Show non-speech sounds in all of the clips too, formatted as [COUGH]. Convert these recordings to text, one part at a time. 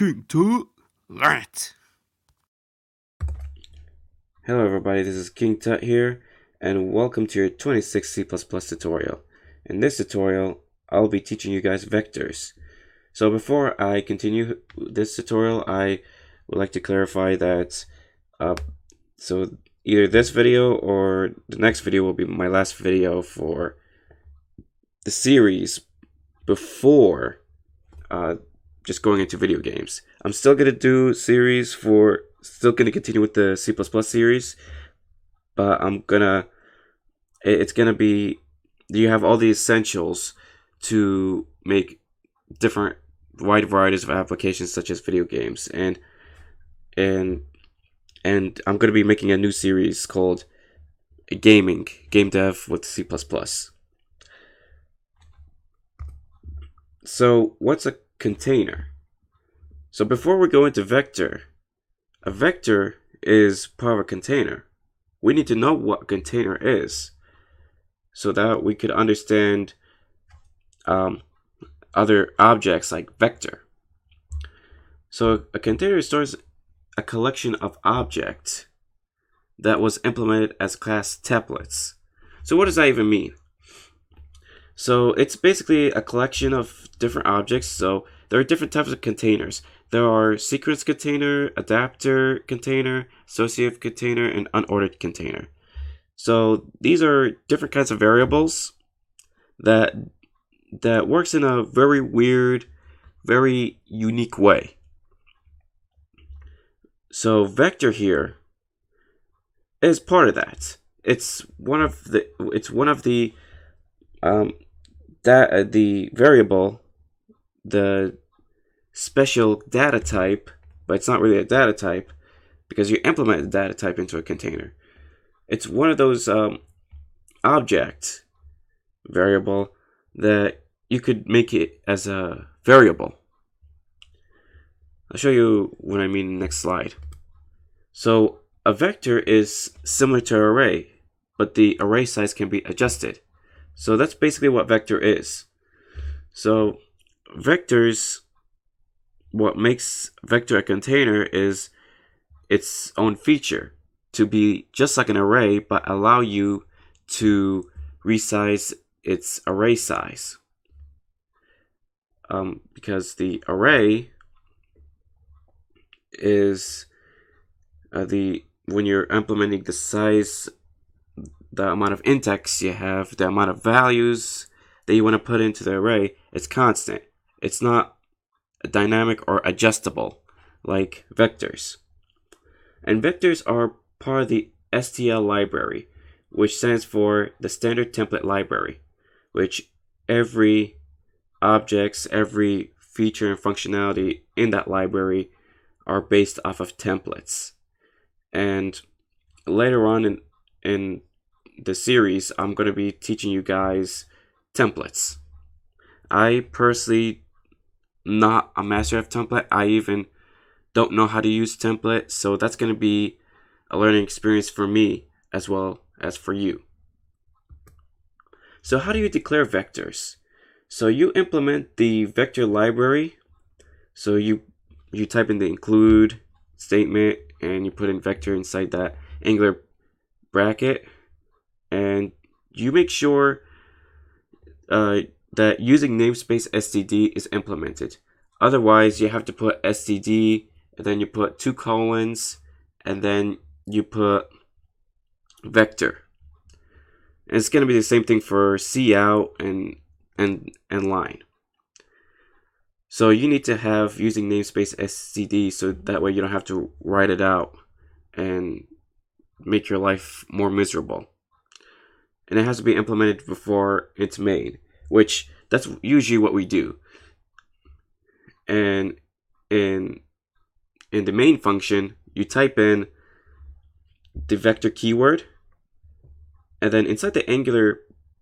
King Tut. Right. Hello everybody, this is King Tut here, and welcome to your 26 C++ tutorial. In this tutorial, I'll be teaching you guys vectors. So before I continue this tutorial, I would like to clarify that uh, so either this video or the next video will be my last video for the series before uh, just going into video games. I'm still gonna do series for still gonna continue with the C++ series, but I'm gonna it's gonna be you have all the essentials to make different wide varieties of applications such as video games and and and I'm gonna be making a new series called gaming game dev with C++. So what's a container? So before we go into vector, a vector is part of a container. We need to know what a container is so that we could understand um, other objects like vector. So a container stores a collection of objects that was implemented as class templates. So what does that even mean? So it's basically a collection of different objects. So there are different types of containers. There are sequence container, adapter container, associative container, and unordered container. So these are different kinds of variables that that works in a very weird, very unique way. So vector here is part of that. It's one of the it's one of the um, that uh, the variable, the special data type, but it's not really a data type because you implement the data type into a container. It's one of those um, object variable that you could make it as a variable. I'll show you what I mean next slide. So a vector is similar to an array, but the array size can be adjusted. So that's basically what vector is. So vectors, what makes vector a container is its own feature to be just like an array, but allow you to resize its array size. Um, because the array is uh, the when you're implementing the size the amount of index you have, the amount of values that you want to put into the array, it's constant. It's not dynamic or adjustable like vectors. And vectors are part of the STL library, which stands for the standard template library, which every objects, every feature and functionality in that library are based off of templates. And later on in, in the series, I'm going to be teaching you guys templates. I personally not a master of template. I even don't know how to use template, so that's going to be a learning experience for me as well as for you. So how do you declare vectors? So you implement the vector library. So you you type in the include statement and you put in vector inside that angular bracket and you make sure uh, that using namespace std is implemented. Otherwise, you have to put std and then you put two colons and then you put vector. And it's going to be the same thing for cout and and and line. So you need to have using namespace std so that way you don't have to write it out and make your life more miserable and it has to be implemented before it's made, which that's usually what we do. And in in the main function, you type in the vector keyword, and then inside the angular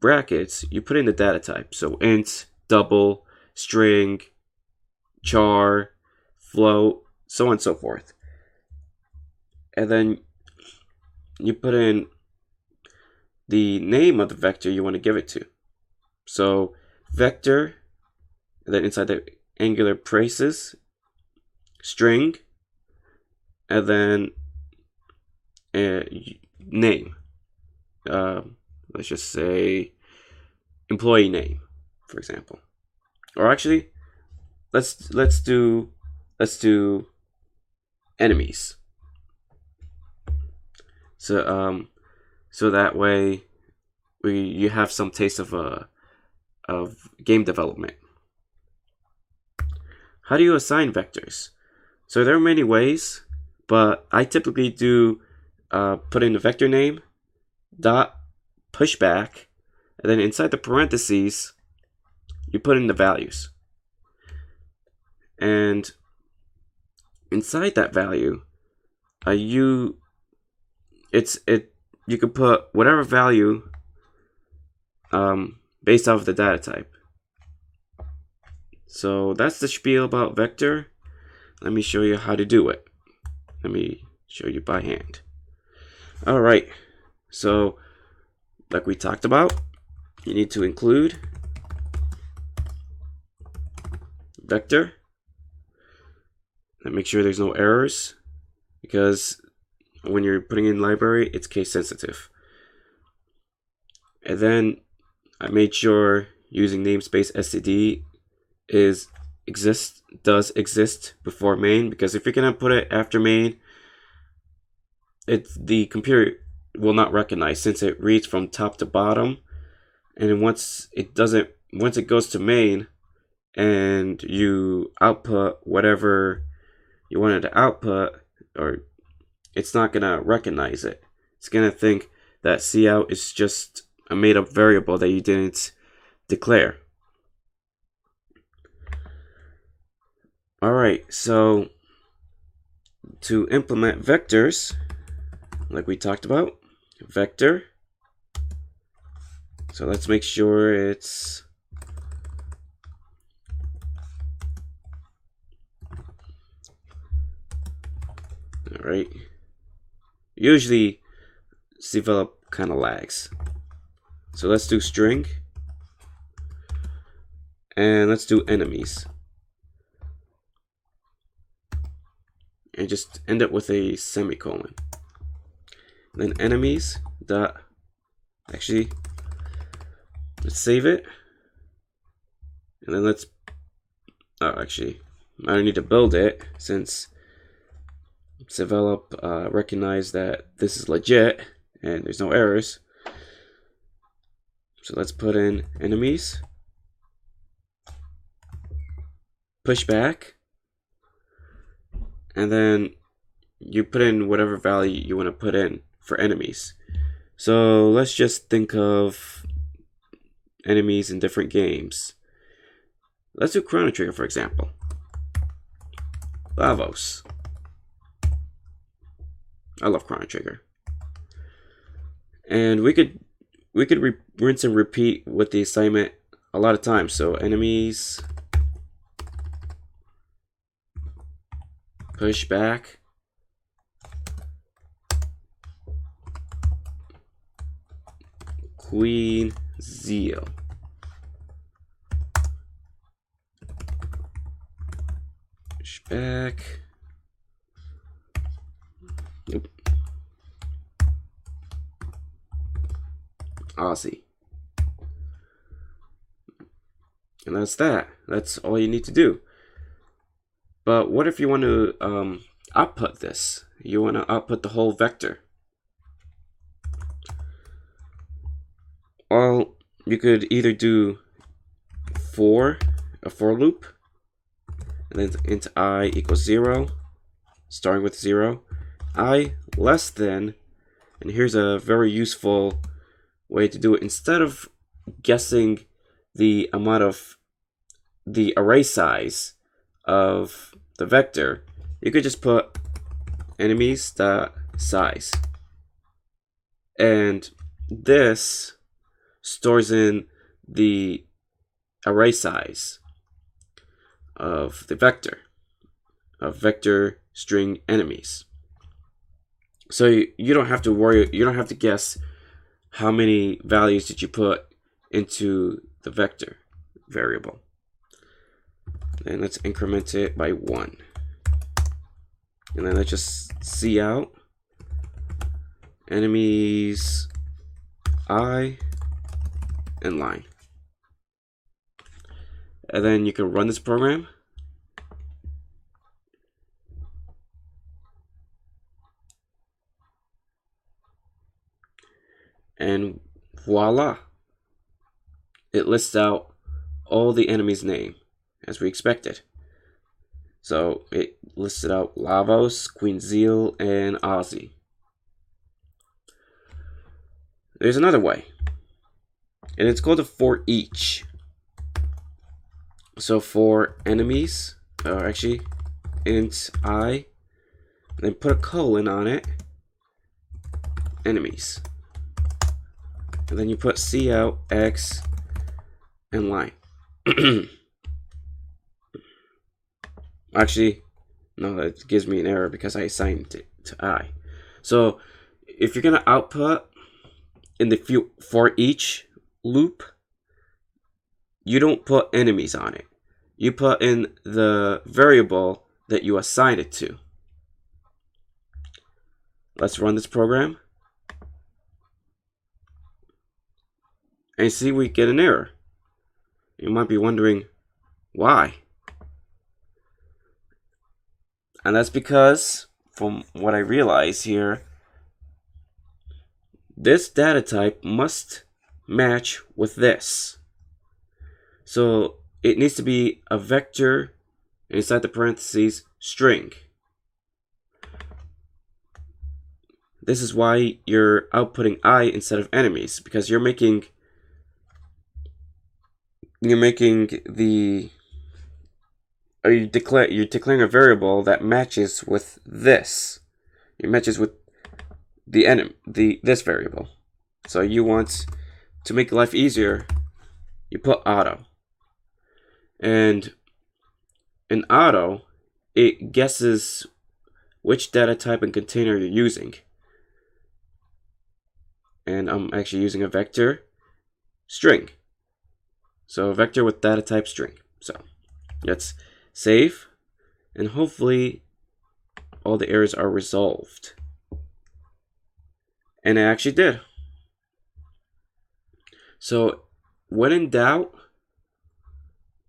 brackets, you put in the data type. So int, double, string, char, float, so on and so forth. And then you put in the name of the vector you want to give it to. So vector, and then inside the angular braces, string, and then a name. Uh, let's just say employee name, for example. Or actually, let's let's do let's do enemies. So um, so that way, we you have some taste of uh of game development. How do you assign vectors? So there are many ways, but I typically do uh, put in the vector name, dot pushback, and then inside the parentheses, you put in the values. And inside that value, uh, you it's it you can put whatever value um, based off the data type. So that's the spiel about vector. Let me show you how to do it. Let me show you by hand. All right. So like we talked about, you need to include vector and make sure there's no errors because when you're putting in library, it's case sensitive. And then I made sure using namespace std is exist does exist before main because if you're gonna put it after main, it's the computer will not recognize since it reads from top to bottom, and once it doesn't once it goes to main, and you output whatever you wanted to output or it's not going to recognize it. It's going to think that cout is just a made up variable that you didn't declare. All right, so to implement vectors, like we talked about, vector. So let's make sure it's all right usually Cevelop kind of lags. So let's do string. And let's do enemies. And just end it with a semicolon. then enemies dot actually let's save it. And then let's oh actually I don't need to build it since Cevelop uh, recognize that this is legit and there's no errors. So let's put in enemies, push back, and then you put in whatever value you want to put in for enemies. So let's just think of enemies in different games. Let's do Chrono Trigger, for example. Lavos. I love Chrono Trigger. And we could we could re- rinse and repeat with the assignment a lot of times. So enemies push back. Queen Zeal. Push back. Nope. Ozzie. And that's that. That's all you need to do. But what if you want to um, output this? You want to output the whole vector. Well, you could either do for, a for loop, and then int i equals 0, starting with 0, i less than, and here's a very useful way to do it. Instead of guessing the amount of the array size of the vector, you could just put enemies dot size. And this stores in the array size of the vector of vector string enemies. So you, don't have to worry, you don't have to guess how many values did you put into the vector variable. And let's increment it by one. And then let's just see out. Enemies I and line. And then you can run this program. And voila. It lists out all the enemy's name, as we expected. So it listed out Lavos, Queen Zeal, and Ozzie. There's another way. And it's called a for each. So for enemies, or actually, int i, then put a colon on it. Enemies. And then you put C out, X, and line. [CLEARS THROAT] Actually, no, that gives me an error because I assigned it to I. So if you're gonna output in the few for each loop, you don't put enemies on it. You put in the variable that you assign it to. Let's run this program. And see we get an error. You might be wondering why. And that's because, from what I realize here, this data type must match with this. So it needs to be a vector inside the parentheses string. This is why you're outputting i instead of enemies because you're making you're making the or you declare you're declaring a variable that matches with this. It matches with the enemy the this variable. So you want to make life easier, you put auto. And in auto, it guesses which data type and container you're using. And I'm actually using a vector string. So vector with data type string. So let's save, and hopefully all the errors are resolved. And it actually did. So when in doubt,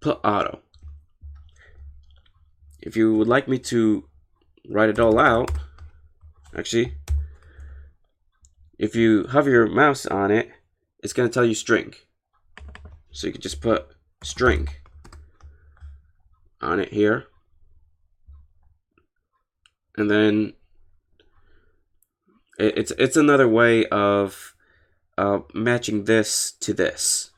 put auto. If you would like me to write it all out, actually, if you hover your mouse on it, it's going to tell you string. So you could just put string on it here. And then it's it's another way of uh, matching this to this.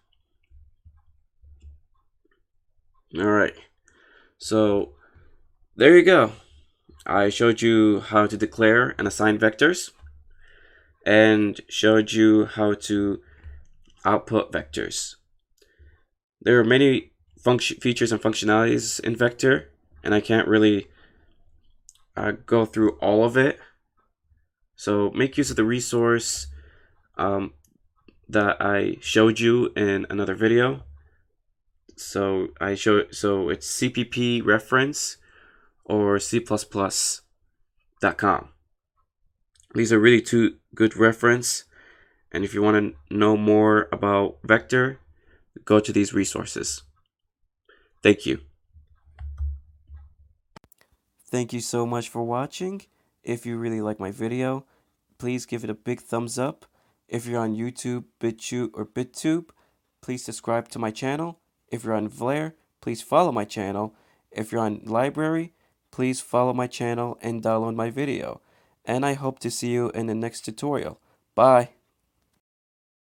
All right. So there you go. I showed you how to declare and assign vectors and showed you how to output vectors. There are many function features and functionalities in Vector, and I can't really uh, go through all of it. So make use of the resource um, that I showed you in another video. So I show so it's CPP reference or C++.com. These are really two good reference. And if you want to know more about Vector, go to these resources. Thank you. Thank you so much for watching. If you really like my video, please give it a big thumbs up. If you're on YouTube, BitChute, or BitTube, please subscribe to my channel. If you're on Vlare, please follow my channel. If you're on LBRY, please follow my channel and download my video. And I hope to see you in the next tutorial. Bye.